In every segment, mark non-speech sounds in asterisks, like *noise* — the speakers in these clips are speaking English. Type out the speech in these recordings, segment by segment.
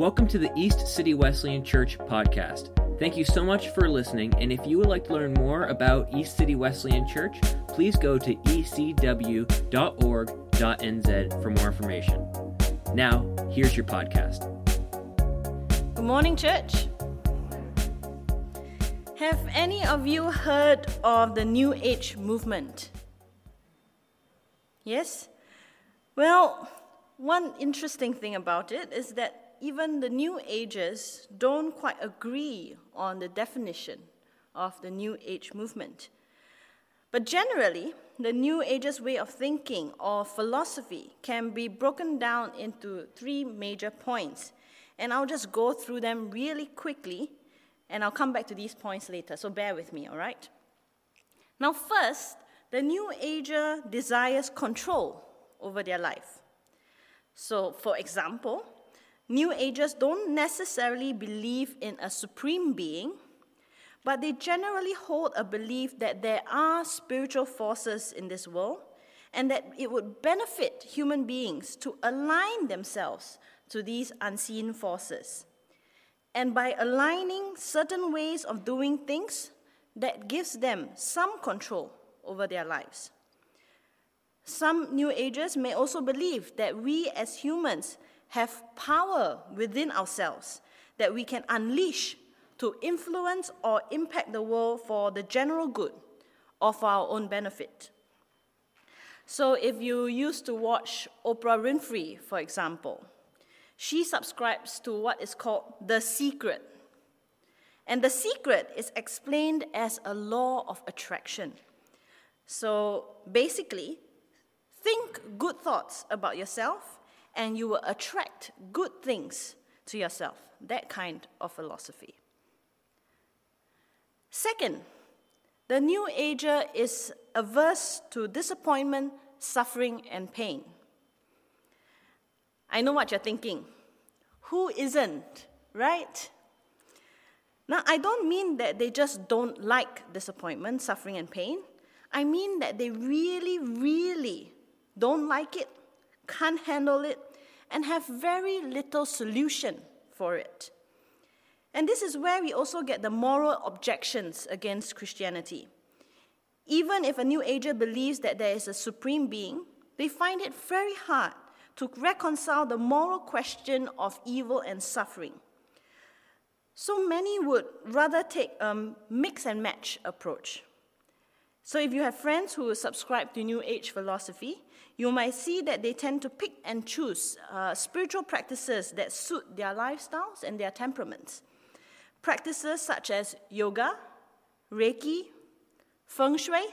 Welcome to the East City Wesleyan Church podcast. Thank you so much for listening, and if you would like to learn more about East City Wesleyan Church, please go to ecw.org.nz for more information. Now, here's your podcast. Good morning, church. Have any of you heard of the New Age movement? Yes? Well, one interesting thing about it is that even the New Agers don't quite agree on the definition of the New Age movement. But generally, the New Age's way of thinking or philosophy can be broken down into three major points. And I'll just go through them really quickly, and I'll come back to these points later, so bear with me, all right? Now, first, the New Ager desires control over their life. So, for example, New Agers don't necessarily believe in a supreme being, but they generally hold a belief that there are spiritual forces in this world and that it would benefit human beings to align themselves to these unseen forces. And by aligning certain ways of doing things, that gives them some control over their lives. Some New Agers may also believe that we as humans have power within ourselves that we can unleash to influence or impact the world for the general good or for our own benefit. So, if you used to watch Oprah Winfrey, for example, she subscribes to what is called the secret. And the secret is explained as a law of attraction. So, basically, think good thoughts about yourself and you will attract good things to yourself. That kind of philosophy. Second, the New Ager is averse to disappointment, suffering, and pain. I know what you're thinking. Who isn't, right? Now, I don't mean that they just don't like disappointment, suffering, and pain. I mean that they really, really don't like it, can't handle it, and have very little solution for it. And this is where we also get the moral objections against Christianity. Even if a New Ager believes that there is a supreme being, they find it very hard to reconcile the moral question of evil and suffering. So many would rather take a mix and match approach. So if you have friends who subscribe to New Age philosophy, you might see that they tend to pick and choose uh, spiritual practices that suit their lifestyles and their temperaments. Practices such as yoga, Reiki, Feng Shui,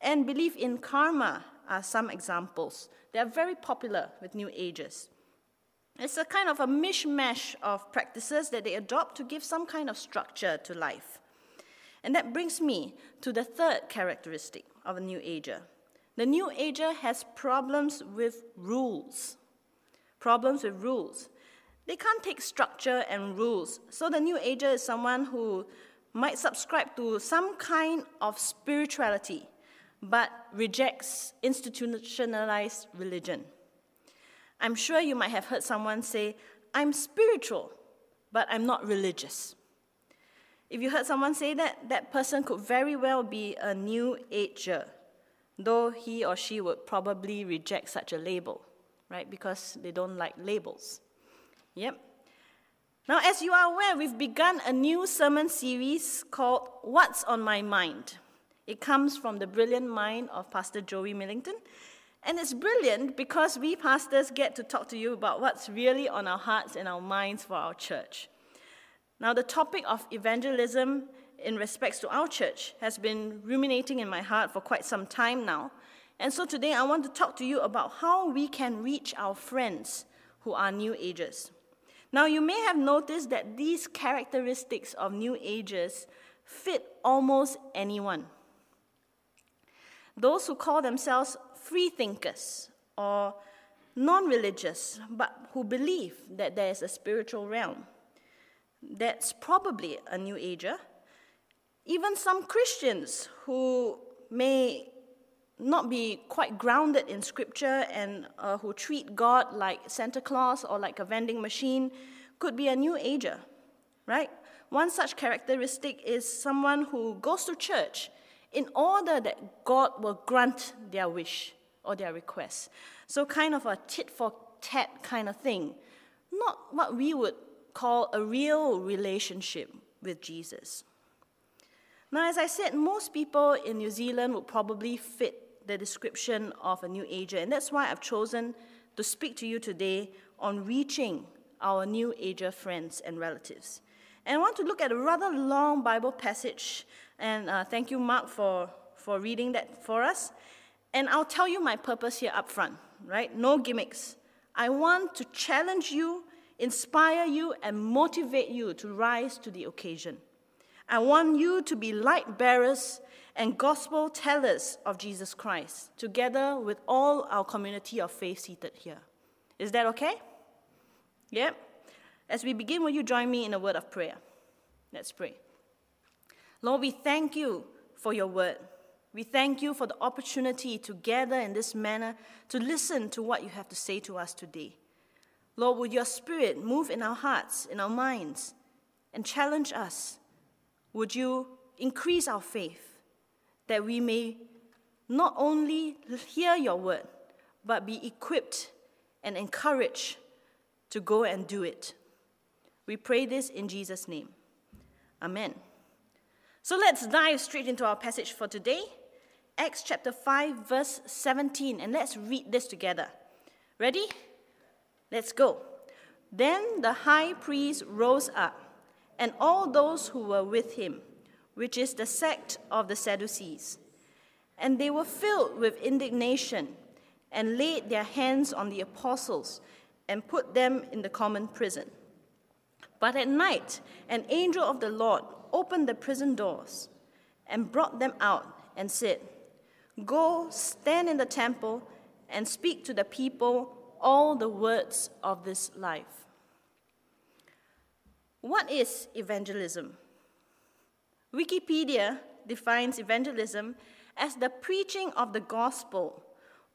and belief in karma are some examples. They are very popular with New Agers. It's a kind of a mishmash of practices that they adopt to give some kind of structure to life. And that brings me to the third characteristic of a New Ager. The New Ager has problems with rules. Problems with rules. They can't take structure and rules. So the New Ager is someone who might subscribe to some kind of spirituality, but rejects institutionalized religion. I'm sure you might have heard someone say, I'm spiritual, but I'm not religious. If you heard someone say that, that person could very well be a new ager, though he or she would probably reject such a label, right? Because they don't like labels. Yep. Now, as you are aware, we've begun a new sermon series called What's on My Mind. It comes from the brilliant mind of Pastor Joey Millington. And it's brilliant because we pastors get to talk to you about what's really on our hearts and our minds for our church. Now, the topic of evangelism in respects to our church has been ruminating in my heart for quite some time now. And so today I want to talk to you about how we can reach our friends who are New Agers. Now, you may have noticed that these characteristics of New Agers fit almost anyone. Those who call themselves free thinkers or non religious, but who believe that there is a spiritual realm that's probably a New Ager. Even some Christians who may not be quite grounded in Scripture and uh, who treat God like Santa Claus or like a vending machine could be a new ager, right? One such characteristic is someone who goes to church in order that God will grant their wish or their request. So, kind of a tit for tat kind of thing. Not what we would call a real relationship with Jesus. Now, as I said, most people in New Zealand would probably fit the description of a new ager, and that's why I've chosen to speak to you today on reaching our new ager friends and relatives. And I want to look at a rather long Bible passage, and uh, thank you, Mark, for, for reading that for us. And I'll tell you my purpose here up front, right? No gimmicks. I want to challenge you, inspire you, and motivate you to rise to the occasion. I want you to be light bearers and gospel tellers of Jesus Christ, together with all our community of faith seated here. Is that okay? Yep. As we begin, will you join me in a word of prayer? Let's pray. Lord, we thank you for your word. We thank you for the opportunity to gather in this manner to listen to what you have to say to us today. Lord, would your spirit move in our hearts, in our minds, and challenge us would you increase our faith that we may not only hear your word, but be equipped and encouraged to go and do it? We pray this in Jesus' name. Amen. So let's dive straight into our passage for today. Acts chapter 5, verse 17, and let's read this together. Ready? Let's go. Then the high priest rose up and all those who were with him, which is the sect of the Sadducees. And they were filled with indignation and laid their hands on the apostles and put them in the common prison. But at night, an angel of the Lord opened the prison doors and brought them out and said, Go stand in the temple and speak to the people all the words of this life. What is evangelism? Wikipedia defines evangelism as the preaching of the gospel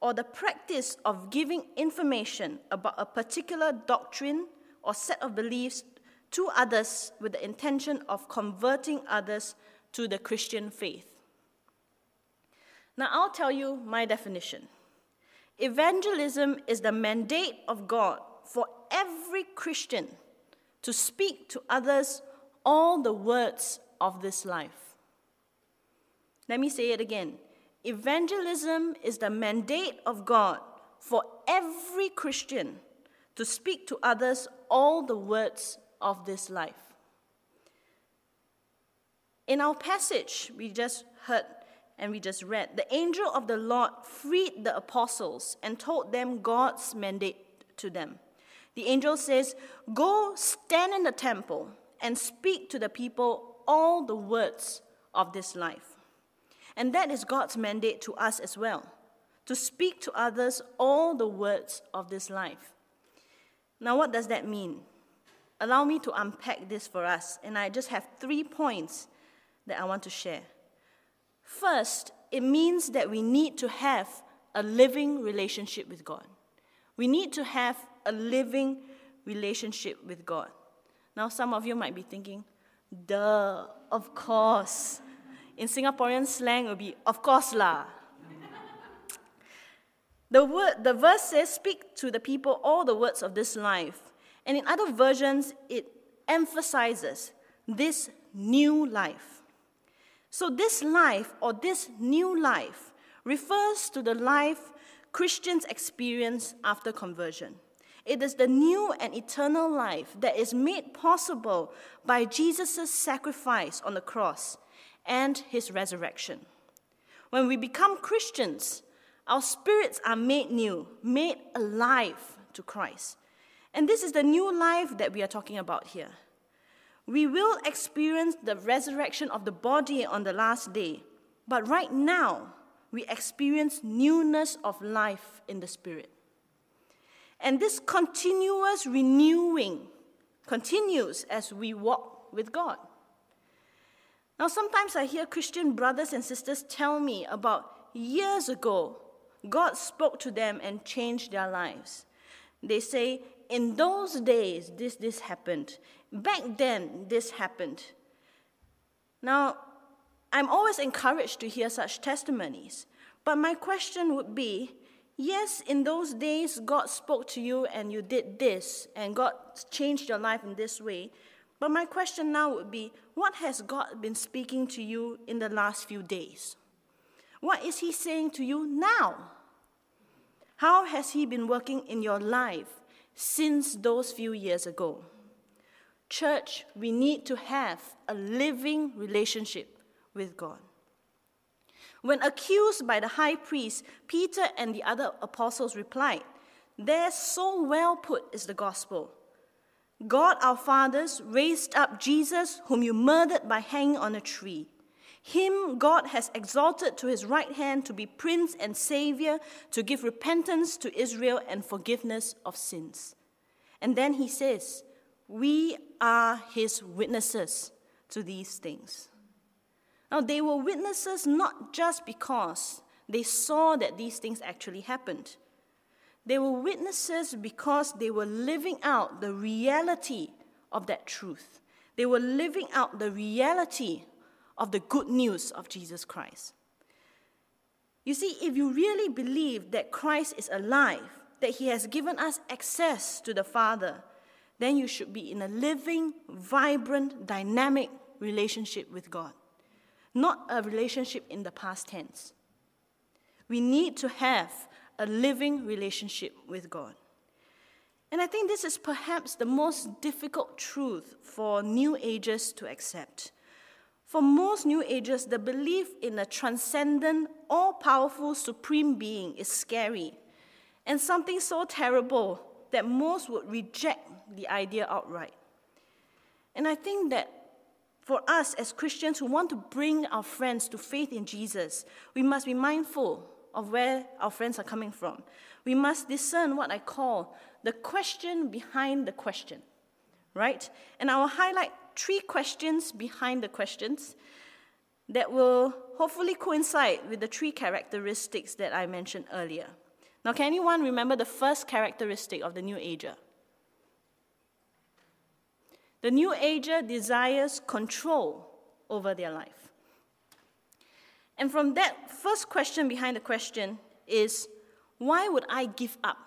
or the practice of giving information about a particular doctrine or set of beliefs to others with the intention of converting others to the Christian faith. Now, I'll tell you my definition. Evangelism is the mandate of God for every Christian to speak to others all the words of this life. Let me say it again. Evangelism is the mandate of God for every Christian to speak to others all the words of this life. In our passage, we just heard and we just read the angel of the Lord freed the apostles and told them God's mandate to them. The angel says, Go stand in the temple and speak to the people all the words of this life. And that is God's mandate to us as well to speak to others all the words of this life. Now, what does that mean? Allow me to unpack this for us, and I just have three points that I want to share. First, it means that we need to have a living relationship with God. We need to have a living relationship with God. Now, some of you might be thinking, duh, of course. In Singaporean slang, it would be, of course lah. the, word, the verse says, speak to the people all the words of this life. And in other versions, it emphasizes this new life. So, this life or this new life refers to the life Christians experience after conversion. It is the new and eternal life that is made possible by Jesus' sacrifice on the cross and his resurrection. When we become Christians, our spirits are made new, made alive to Christ. And this is the new life that we are talking about here. We will experience the resurrection of the body on the last day, but right now, we experience newness of life in the spirit. And this continuous renewing continues as we walk with God. Now, sometimes I hear Christian brothers and sisters tell me about years ago, God spoke to them and changed their lives. They say, in those days, this, this happened. Back then, this happened. Now, I'm always encouraged to hear such testimonies. But my question would be yes, in those days, God spoke to you and you did this, and God changed your life in this way. But my question now would be what has God been speaking to you in the last few days? What is He saying to you now? How has He been working in your life since those few years ago? Church, we need to have a living relationship with God. When accused by the high priest, Peter and the other apostles replied, There so well put is the gospel. God our fathers raised up Jesus, whom you murdered by hanging on a tree. Him God has exalted to his right hand to be prince and savior, to give repentance to Israel and forgiveness of sins. And then he says, We are his witnesses to these things. Now, they were witnesses not just because they saw that these things actually happened. They were witnesses because they were living out the reality of that truth. They were living out the reality of the good news of Jesus Christ. You see, if you really believe that Christ is alive, that he has given us access to the Father, then you should be in a living, vibrant, dynamic relationship with God not a relationship in the past tense. We need to have a living relationship with God. And I think this is perhaps the most difficult truth for New Agers to accept. For most New Agers, the belief in a transcendent, all powerful, supreme being is scary and something so terrible that most would reject the idea outright. And I think that for us as Christians who want to bring our friends to faith in Jesus, we must be mindful of where our friends are coming from. We must discern what I call the question behind the question, right? And I will highlight three questions behind the questions that will hopefully coincide with the three characteristics that I mentioned earlier. Now, can anyone remember the first characteristic of the New Ager? The new ager desires control over their life. And from that first question behind the question is why would I give up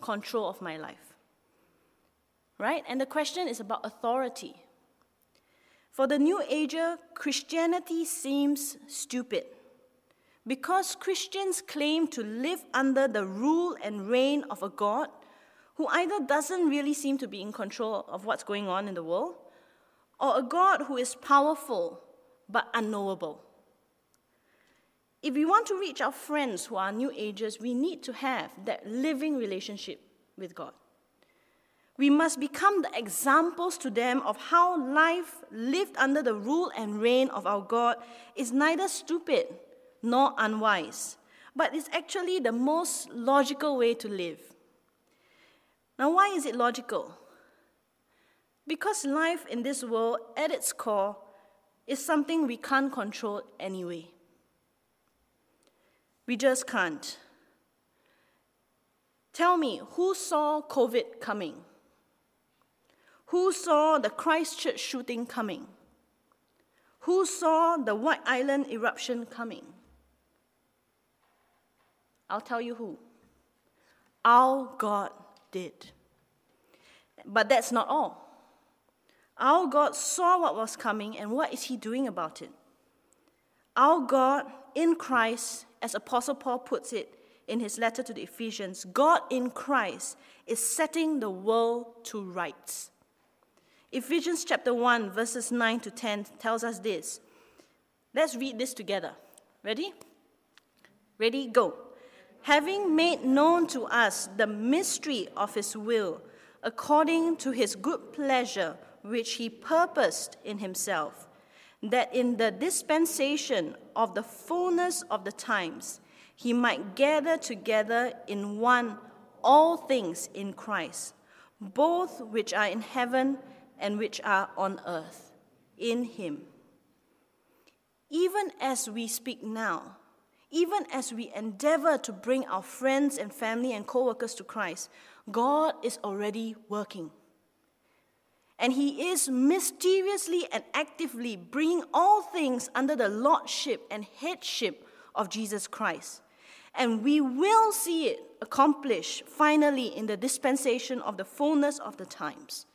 control of my life? Right? And the question is about authority. For the new ager, Christianity seems stupid because Christians claim to live under the rule and reign of a God who either doesn't really seem to be in control of what's going on in the world, or a God who is powerful but unknowable. If we want to reach our friends who are New Agers, we need to have that living relationship with God. We must become the examples to them of how life lived under the rule and reign of our God is neither stupid nor unwise, but is actually the most logical way to live. Now, why is it logical? Because life in this world, at its core, is something we can't control anyway. We just can't. Tell me, who saw COVID coming? Who saw the Christchurch shooting coming? Who saw the White Island eruption coming? I'll tell you who. Our God did. But that's not all. Our God saw what was coming, and what is He doing about it? Our God in Christ, as Apostle Paul puts it in his letter to the Ephesians, God in Christ is setting the world to rights. Ephesians chapter 1, verses 9 to 10 tells us this. Let's read this together. Ready? Ready? Go having made known to us the mystery of his will, according to his good pleasure, which he purposed in himself, that in the dispensation of the fullness of the times he might gather together in one all things in Christ, both which are in heaven and which are on earth, in him. Even as we speak now, even as we endeavor to bring our friends and family and co workers to Christ, God is already working. And He is mysteriously and actively bringing all things under the lordship and headship of Jesus Christ. And we will see it accomplished finally in the dispensation of the fullness of the times.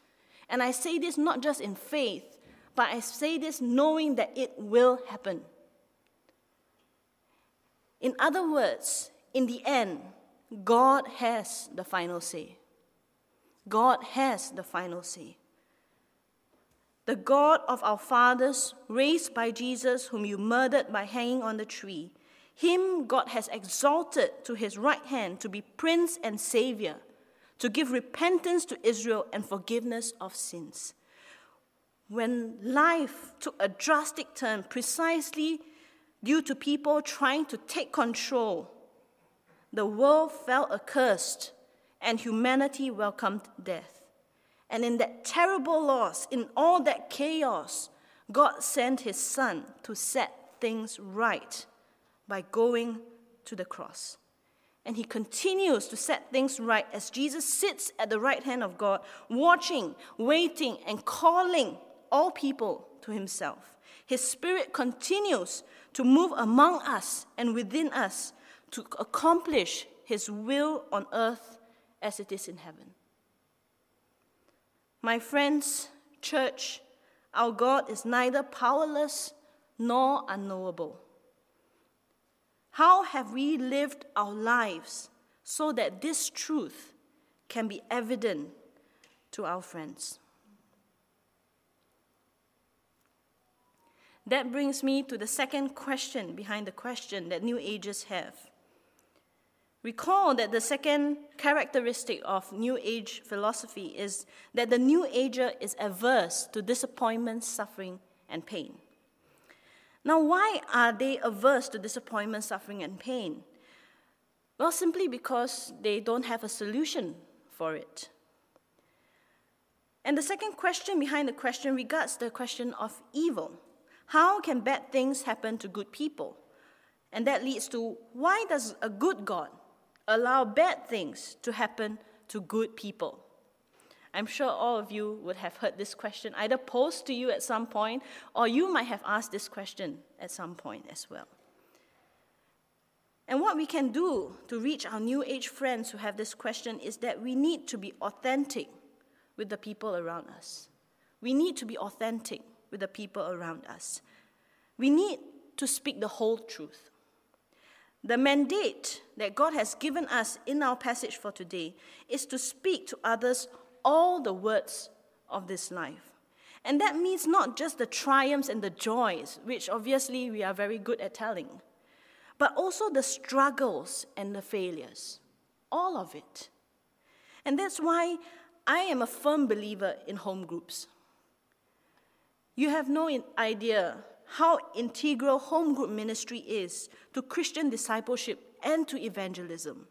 And I say this not just in faith, but I say this knowing that it will happen. In other words, in the end, God has the final say. God has the final say. The God of our fathers, raised by Jesus, whom you murdered by hanging on the tree, him God has exalted to his right hand to be Prince and Savior, to give repentance to Israel and forgiveness of sins. When life took a drastic turn precisely due to people trying to take control, the world felt accursed and humanity welcomed death. And in that terrible loss, in all that chaos, God sent his Son to set things right by going to the cross. And he continues to set things right as Jesus sits at the right hand of God, watching, waiting, and calling all people to himself. His spirit continues to move among us and within us to accomplish his will on earth as it is in heaven. My friends, church, our God is neither powerless nor unknowable. How have we lived our lives so that this truth can be evident to our friends? That brings me to the second question behind the question that New Agers have. Recall that the second characteristic of New Age philosophy is that the New Ager is averse to disappointment, suffering, and pain. Now, why are they averse to disappointment, suffering, and pain? Well, simply because they don't have a solution for it. And the second question behind the question regards the question of evil. How can bad things happen to good people? And that leads to why does a good God allow bad things to happen to good people? I'm sure all of you would have heard this question either posed to you at some point, or you might have asked this question at some point as well. And what we can do to reach our New Age friends who have this question is that we need to be authentic with the people around us. We need to be authentic with the people around us. We need to speak the whole truth. The mandate that God has given us in our passage for today is to speak to others all the words of this life. And that means not just the triumphs and the joys, which obviously we are very good at telling, but also the struggles and the failures. All of it. And that's why I am a firm believer in home groups. You have no idea how integral home group ministry is to Christian discipleship and to evangelism.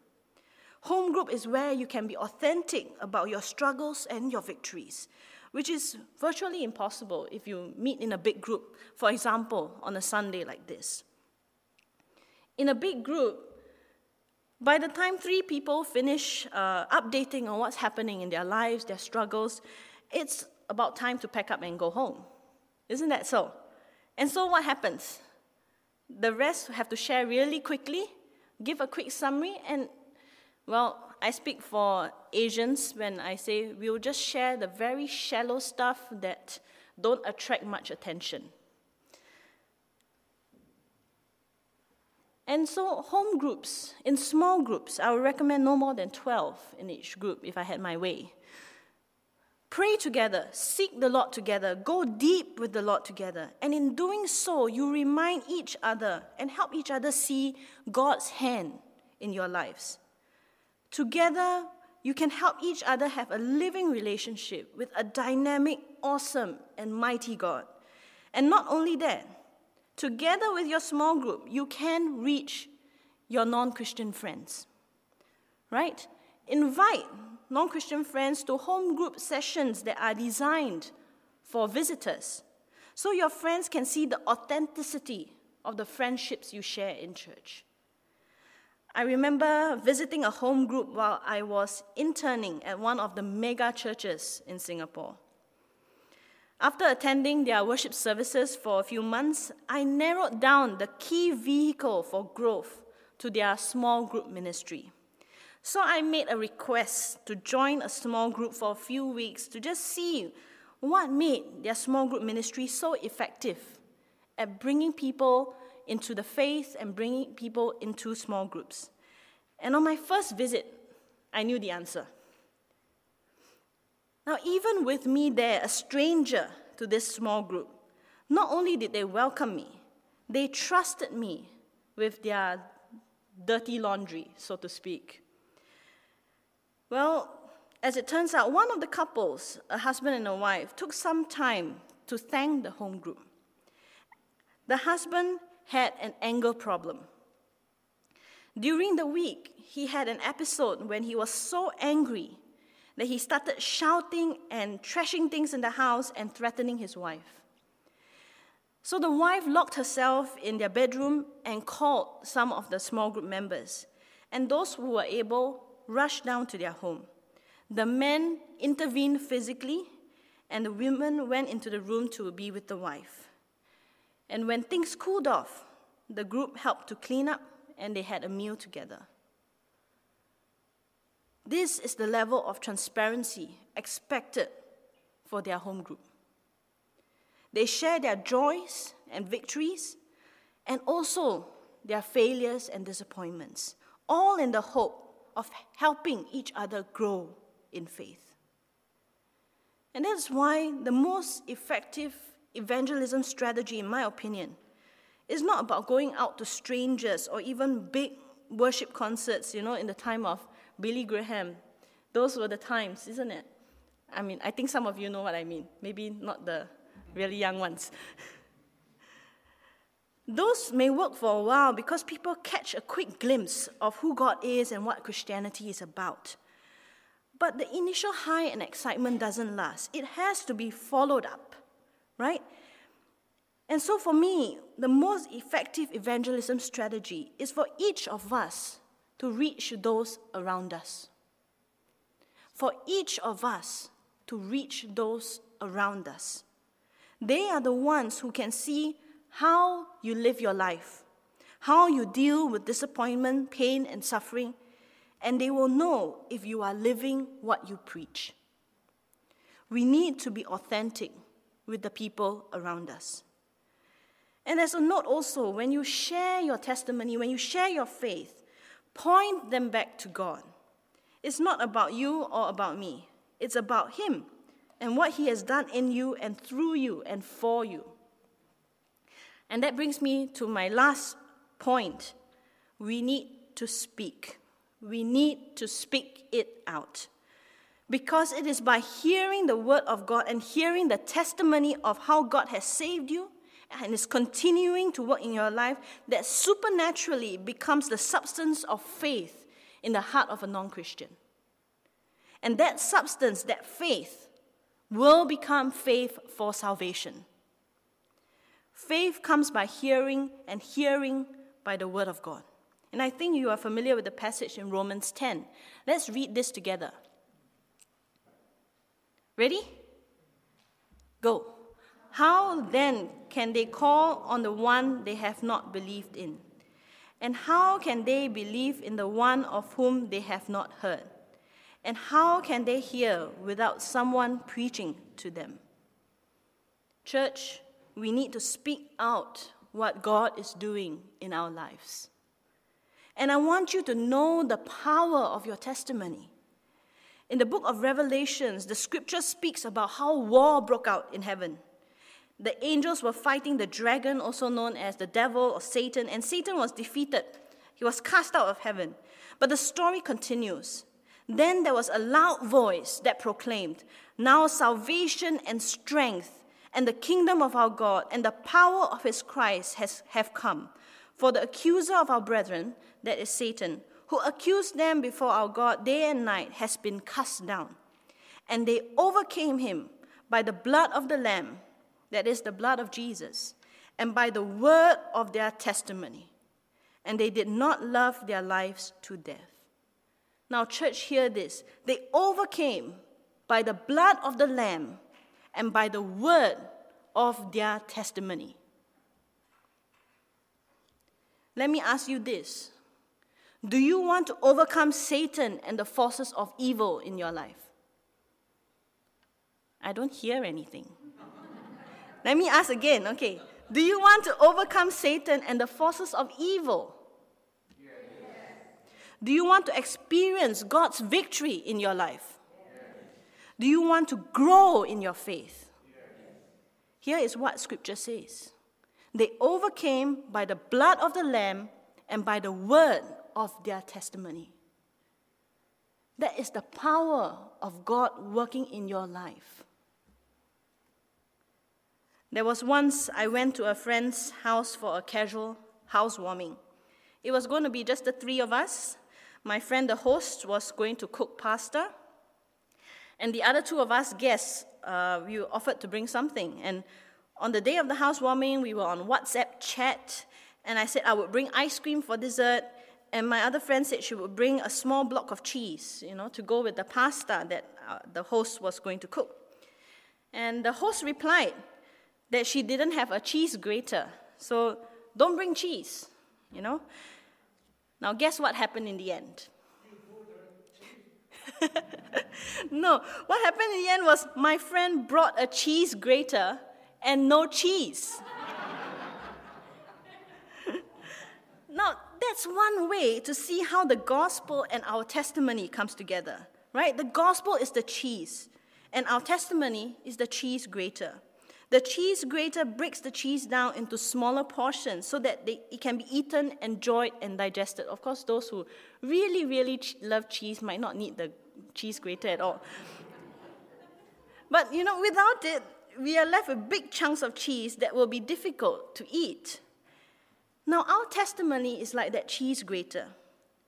Home group is where you can be authentic about your struggles and your victories, which is virtually impossible if you meet in a big group, for example, on a Sunday like this. In a big group, by the time three people finish uh, updating on what's happening in their lives, their struggles, it's about time to pack up and go home. Isn't that so? And so what happens? The rest have to share really quickly, give a quick summary, and well, I speak for Asians when I say we'll just share the very shallow stuff that don't attract much attention. And so, home groups, in small groups, I would recommend no more than 12 in each group if I had my way. Pray together, seek the Lord together, go deep with the Lord together. And in doing so, you remind each other and help each other see God's hand in your lives. Together, you can help each other have a living relationship with a dynamic, awesome, and mighty God. And not only that, together with your small group, you can reach your non Christian friends. Right? Invite non Christian friends to home group sessions that are designed for visitors so your friends can see the authenticity of the friendships you share in church. I remember visiting a home group while I was interning at one of the mega churches in Singapore. After attending their worship services for a few months, I narrowed down the key vehicle for growth to their small group ministry. So I made a request to join a small group for a few weeks to just see what made their small group ministry so effective at bringing people into the faith and bringing people into small groups. And on my first visit, I knew the answer. Now, even with me there, a stranger to this small group, not only did they welcome me, they trusted me with their dirty laundry, so to speak. Well, as it turns out, one of the couples, a husband and a wife, took some time to thank the home group. The husband had an anger problem. During the week, he had an episode when he was so angry that he started shouting and trashing things in the house and threatening his wife. So the wife locked herself in their bedroom and called some of the small group members. And those who were able rushed down to their home. The men intervened physically, and the women went into the room to be with the wife. And when things cooled off, the group helped to clean up and they had a meal together. This is the level of transparency expected for their home group. They share their joys and victories and also their failures and disappointments, all in the hope of helping each other grow in faith. And that's why the most effective evangelism strategy, in my opinion, is not about going out to strangers or even big worship concerts, you know, in the time of Billy Graham. Those were the times, isn't it? I mean, I think some of you know what I mean. Maybe not the really young ones. *laughs* Those may work for a while because people catch a quick glimpse of who God is and what Christianity is about. But the initial high and excitement doesn't last. It has to be followed up, right? And so, for me, the most effective evangelism strategy is for each of us to reach those around us. For each of us to reach those around us. They are the ones who can see how you live your life, how you deal with disappointment, pain, and suffering, and they will know if you are living what you preach. We need to be authentic with the people around us. And as a note also, when you share your testimony, when you share your faith, point them back to God. It's not about you or about me, it's about Him and what He has done in you and through you and for you. And that brings me to my last point. We need to speak. We need to speak it out. Because it is by hearing the word of God and hearing the testimony of how God has saved you and is continuing to work in your life that supernaturally becomes the substance of faith in the heart of a non Christian. And that substance, that faith, will become faith for salvation. Faith comes by hearing, and hearing by the word of God. And I think you are familiar with the passage in Romans 10. Let's read this together. Ready? Go. How then can they call on the one they have not believed in? And how can they believe in the one of whom they have not heard? And how can they hear without someone preaching to them? Church, we need to speak out what God is doing in our lives. And I want you to know the power of your testimony. In the book of Revelations, the scripture speaks about how war broke out in heaven the angels were fighting the dragon, also known as the devil or Satan, and Satan was defeated. He was cast out of heaven. But the story continues. Then there was a loud voice that proclaimed, Now salvation and strength and the kingdom of our God and the power of his Christ has, have come. For the accuser of our brethren, that is Satan, who accused them before our God day and night, has been cast down. And they overcame him by the blood of the Lamb that is the blood of Jesus, and by the word of their testimony. and they did not love their lives to death. Now, church, hear this. They overcame by the blood of the Lamb and by the word of their testimony. Let me ask you this Do you want to overcome Satan and the forces of evil in your life? I don't hear anything. *laughs* Let me ask again, okay. Do you want to overcome Satan and the forces of evil? Yes. Do you want to experience God's victory in your life? Do you want to grow in your faith? Here is what scripture says They overcame by the blood of the Lamb and by the word of their testimony. That is the power of God working in your life. There was once I went to a friend's house for a casual housewarming. It was going to be just the three of us. My friend, the host, was going to cook pasta. And the other two of us guests, uh, we offered to bring something. And on the day of the housewarming, we were on WhatsApp chat. And I said I would bring ice cream for dessert. And my other friend said she would bring a small block of cheese, you know, to go with the pasta that uh, the host was going to cook. And the host replied, that she didn't have a cheese grater. So don't bring cheese, you know? Now, guess what happened in the end? *laughs* no, what happened in the end was my friend brought a cheese grater and no cheese. *laughs* now, that's one way to see how the gospel and our testimony comes together, right? The gospel is the cheese, and our testimony is the cheese grater. The cheese grater breaks the cheese down into smaller portions so that they, it can be eaten, enjoyed, and digested. Of course, those who really, really ch- love cheese might not need the cheese grater at all. But you know, without it, we are left with big chunks of cheese that will be difficult to eat. Now, our testimony is like that cheese grater,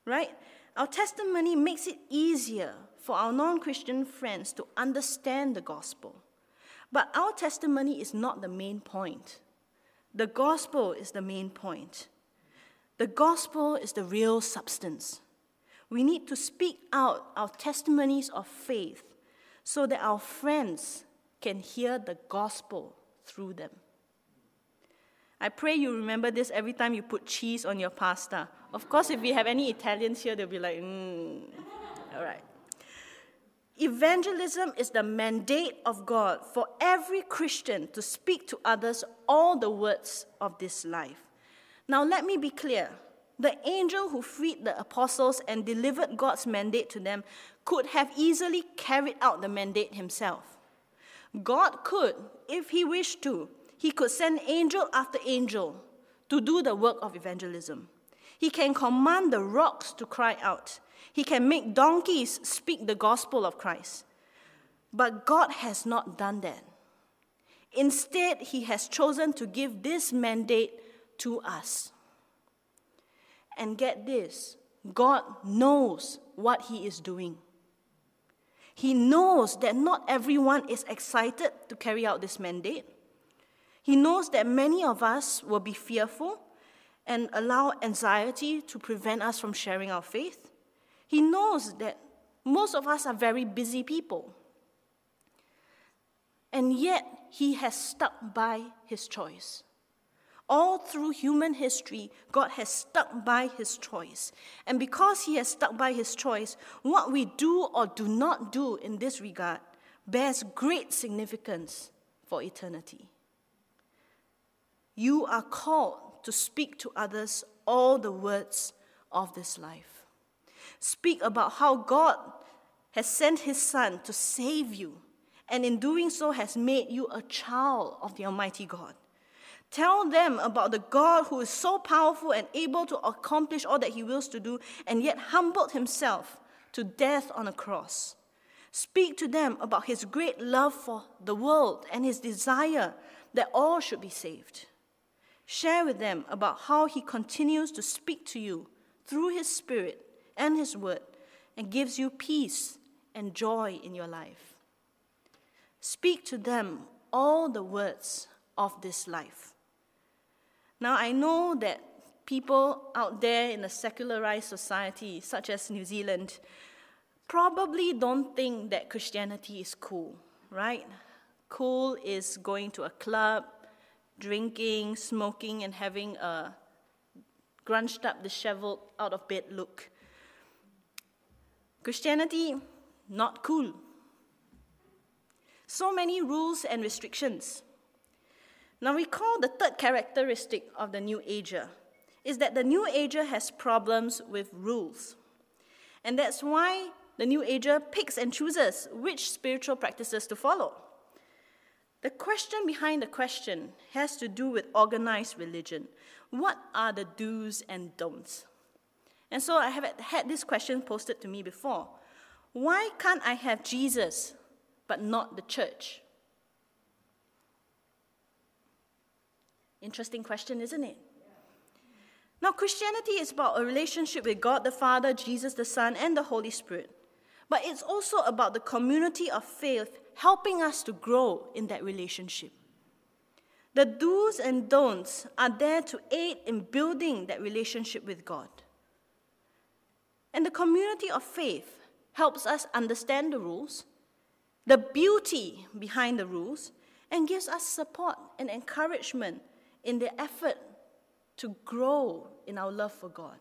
right? Our testimony makes it easier for our non Christian friends to understand the gospel. But our testimony is not the main point. The gospel is the main point. The gospel is the real substance. We need to speak out our testimonies of faith so that our friends can hear the gospel through them. I pray you remember this every time you put cheese on your pasta. Of course, if we have any Italians here, they'll be like, mm. all right. Evangelism is the mandate of God for every Christian to speak to others all the words of this life. Now, let me be clear. The angel who freed the apostles and delivered God's mandate to them could have easily carried out the mandate himself. God could, if he wished to, he could send angel after angel to do the work of evangelism. He can command the rocks to cry out. He can make donkeys speak the gospel of Christ. But God has not done that. Instead, He has chosen to give this mandate to us. And get this God knows what He is doing. He knows that not everyone is excited to carry out this mandate. He knows that many of us will be fearful and allow anxiety to prevent us from sharing our faith. He knows that most of us are very busy people. And yet, he has stuck by his choice. All through human history, God has stuck by his choice. And because he has stuck by his choice, what we do or do not do in this regard bears great significance for eternity. You are called to speak to others all the words of this life speak about how God has sent his Son to save you, and in doing so has made you a child of the Almighty God. Tell them about the God who is so powerful and able to accomplish all that he wills to do, and yet humbled himself to death on a cross. Speak to them about his great love for the world and his desire that all should be saved. Share with them about how he continues to speak to you through his Spirit and His Word and gives you peace and joy in your life. Speak to them all the words of this life. Now, I know that people out there in a secularized society, such as New Zealand, probably don't think that Christianity is cool, right? Cool is going to a club, drinking, smoking, and having a grunched up, disheveled, out of bed look. Christianity, not cool. So many rules and restrictions. Now, recall the third characteristic of the New Ager is that the New Ager has problems with rules. And that's why the New Ager picks and chooses which spiritual practices to follow. The question behind the question has to do with organized religion. What are the do's and don'ts? And so I have had this question posted to me before. Why can't I have Jesus but not the church? Interesting question, isn't it? Now, Christianity is about a relationship with God the Father, Jesus the Son, and the Holy Spirit. But it's also about the community of faith helping us to grow in that relationship. The do's and don'ts are there to aid in building that relationship with God. And the community of faith helps us understand the rules, the beauty behind the rules, and gives us support and encouragement in the effort to grow in our love for God.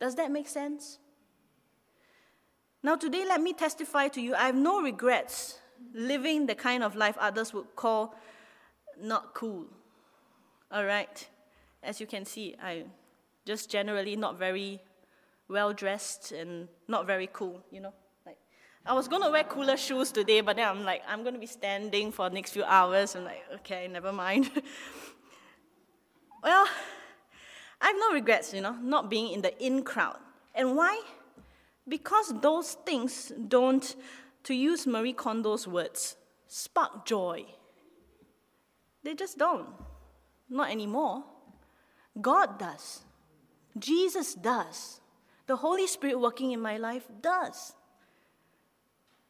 Does that make sense? Now, today, let me testify to you I have no regrets living the kind of life others would call not cool. All right? As you can see, I just generally not very well dressed and not very cool, you know? Like I was gonna wear cooler shoes today, but then I'm like, I'm gonna be standing for the next few hours. I'm like, okay, never mind. *laughs* well, I have no regrets, you know, not being in the in crowd. And why? Because those things don't, to use Marie Kondo's words, spark joy. They just don't. Not anymore. God does. Jesus does. The Holy Spirit working in my life does.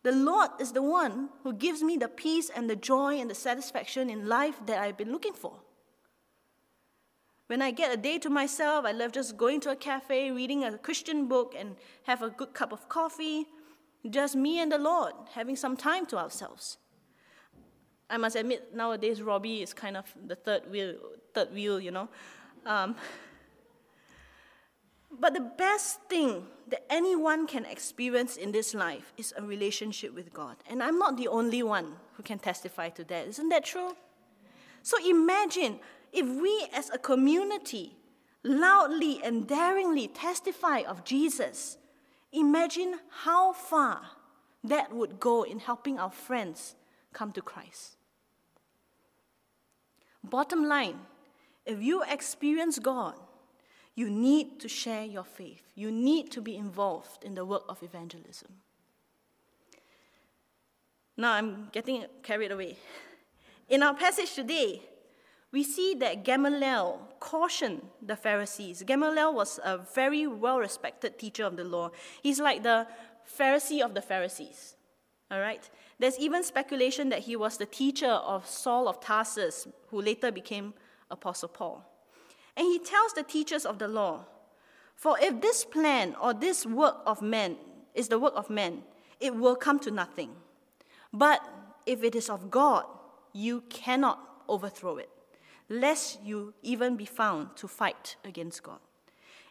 The Lord is the one who gives me the peace and the joy and the satisfaction in life that I've been looking for. When I get a day to myself, I love just going to a cafe, reading a Christian book, and have a good cup of coffee. Just me and the Lord, having some time to ourselves. I must admit, nowadays Robbie is kind of the third wheel, third wheel, you know. Um, but the best thing that anyone can experience in this life is a relationship with God. And I'm not the only one who can testify to that. Isn't that true? So imagine if we as a community loudly and daringly testify of Jesus, imagine how far that would go in helping our friends come to Christ. Bottom line, if you experience God, you need to share your faith. You need to be involved in the work of evangelism. Now I'm getting carried away. In our passage today, we see that Gamaliel cautioned the Pharisees. Gamaliel was a very well respected teacher of the law. He's like the Pharisee of the Pharisees. All right? There's even speculation that he was the teacher of Saul of Tarsus, who later became Apostle Paul. And he tells the teachers of the law, For if this plan or this work of men is the work of men, it will come to nothing. But if it is of God, you cannot overthrow it lest you even be found to fight against God.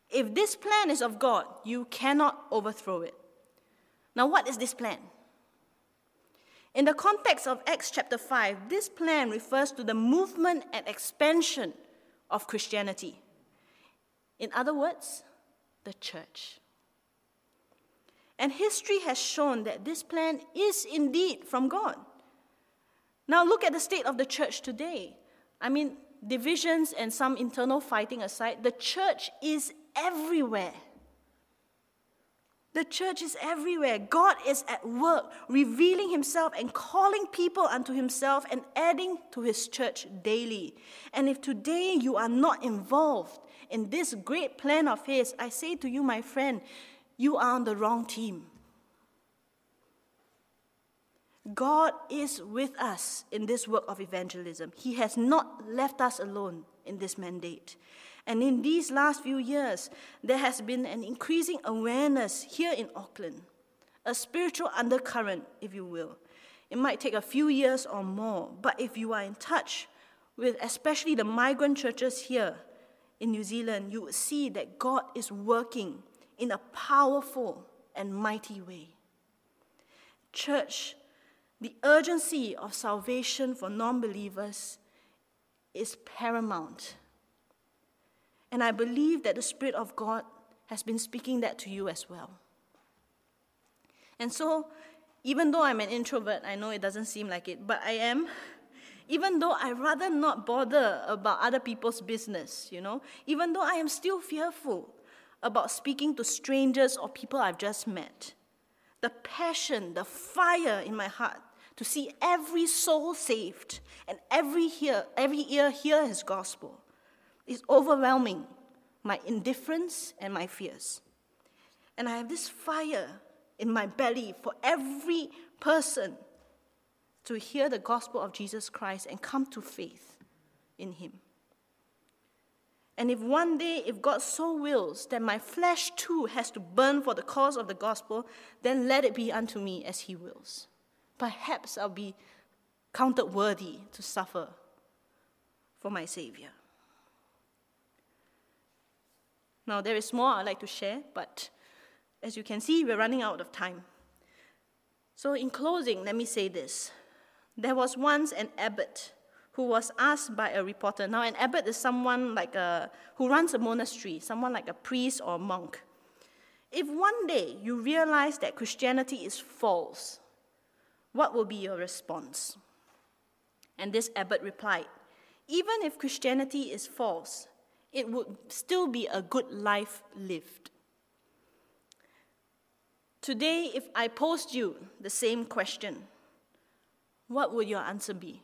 If this plan is of God, you cannot overthrow it. Now, what is this plan? In the context of Acts chapter 5, this plan refers to the movement and expansion of Christianity. In other words, the church. And history has shown that this plan is indeed from God. Now, look at the state of the church today. I mean, divisions and some internal fighting aside, the church is everywhere. The church is everywhere. God is at work, revealing himself and calling people unto himself and adding to his church daily. And if today you are not involved in this great plan of his, I say to you, my friend, you are on the wrong team. God is with us in this work of evangelism. He has not left us alone in this mandate. And in these last few years, there has been an increasing awareness here in Auckland, a spiritual undercurrent, if you will. It might take a few years or more, but if you are in touch with especially the migrant churches here in New Zealand, you would see that God is working in a powerful and mighty way. Church, the urgency of salvation for non believers is paramount. And I believe that the Spirit of God has been speaking that to you as well. And so, even though I'm an introvert, I know it doesn't seem like it, but I am. *laughs* Even though I rather not bother about other people's business, you know, even though I am still fearful about speaking to strangers or people I've just met, the passion, the fire in my heart to see every soul saved and every hear, every ear hear his gospel is overwhelming my indifference and my fears. And I have this fire in my belly for every person to hear the gospel of Jesus Christ and come to faith in him. And if one day, if God so wills that my flesh too has to burn for the cause of the gospel, then let it be unto me as he wills. Perhaps I'll be counted worthy to suffer for my Savior. Now, there is more I'd like to share, but as you can see, we're running out of time. So, in closing, let me say this. There was once an abbot who was asked by a reporter. Now, an abbot is someone like a, who runs a monastery, someone like a priest or a monk. If one day you realize that Christianity is false, what will be your response? And this abbot replied, Even if Christianity is false, it would still be a good life lived. Today, if I posed you the same question, what would your answer be?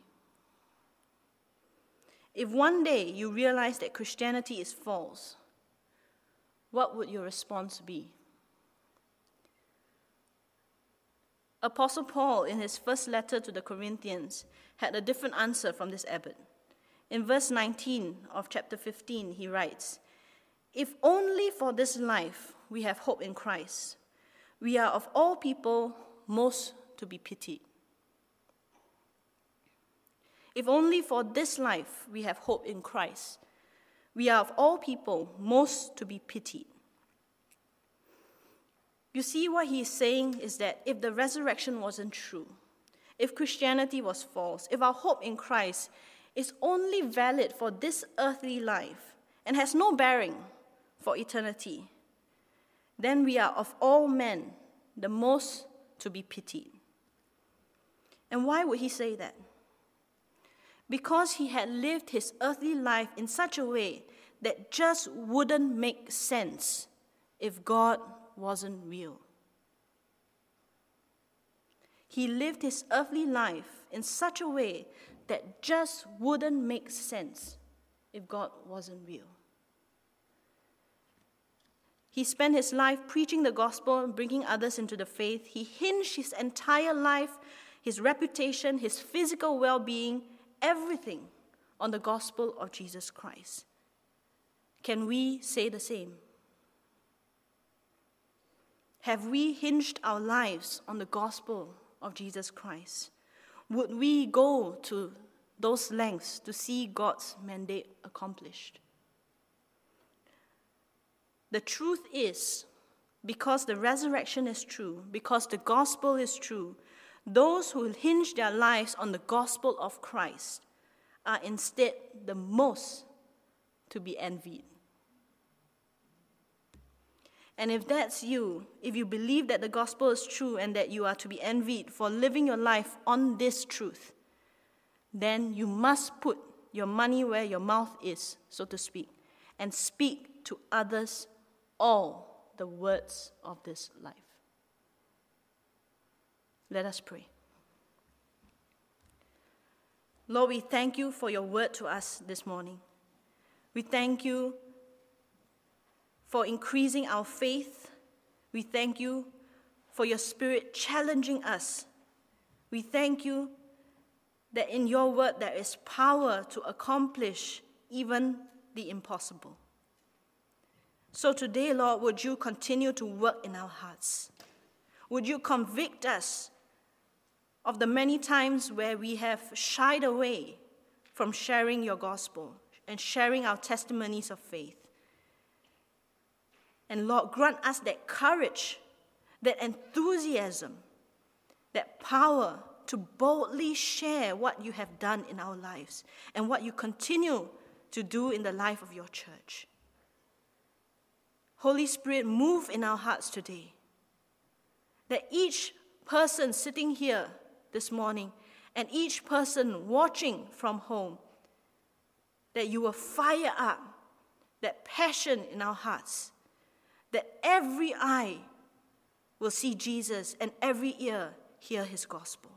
If one day you realize that Christianity is false, what would your response be? Apostle Paul, in his first letter to the Corinthians, had a different answer from this abbot. In verse 19 of chapter 15, he writes, If only for this life we have hope in Christ, we are of all people most to be pitied. If only for this life we have hope in Christ, we are of all people most to be pitied. You see, what he is saying is that if the resurrection wasn't true, if Christianity was false, if our hope in Christ is only valid for this earthly life and has no bearing for eternity, then we are of all men the most to be pitied. And why would he say that? Because he had lived his earthly life in such a way that just wouldn't make sense if God wasn't real. He lived his earthly life in such a way that just wouldn't make sense if God wasn't real. He spent his life preaching the gospel and bringing others into the faith. He hinged his entire life, his reputation, his physical well being, everything on the gospel of Jesus Christ. Can we say the same? Have we hinged our lives on the gospel of Jesus Christ? Would we go to those lengths to see God's mandate accomplished? The truth is, because the resurrection is true, because the gospel is true, those who hinge their lives on the gospel of Christ are instead the most to be envied. And if that's you, if you believe that the gospel is true and that you are to be envied for living your life on this truth, then you must put your money where your mouth is, so to speak, and speak to others all the words of this life. Let us pray. Lord, we thank you for your word to us this morning. We thank you for increasing our faith. We thank you for your spirit challenging us. We thank you that in your word there is power to accomplish even the impossible. So today, Lord, would you continue to work in our hearts? Would you convict us of the many times where we have shied away from sharing your gospel and sharing our testimonies of faith? And Lord, grant us that courage, that enthusiasm, that power to boldly share what you have done in our lives and what you continue to do in the life of your church. Holy Spirit, move in our hearts today. That each person sitting here this morning and each person watching from home, that you will fire up that passion in our hearts, that every eye will see Jesus and every ear hear his gospel.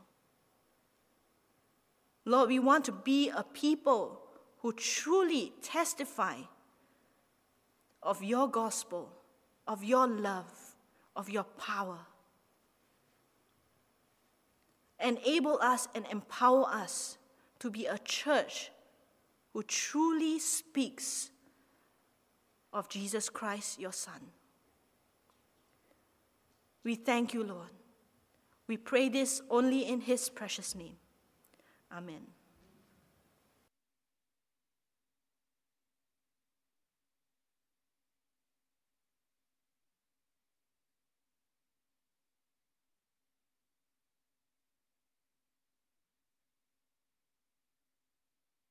Lord, we want to be a people who truly testify of your gospel, of your love, of your power. Enable us and empower us to be a church who truly speaks of Jesus Christ, your Son. We thank you, Lord. We pray this only in His precious name. Amen.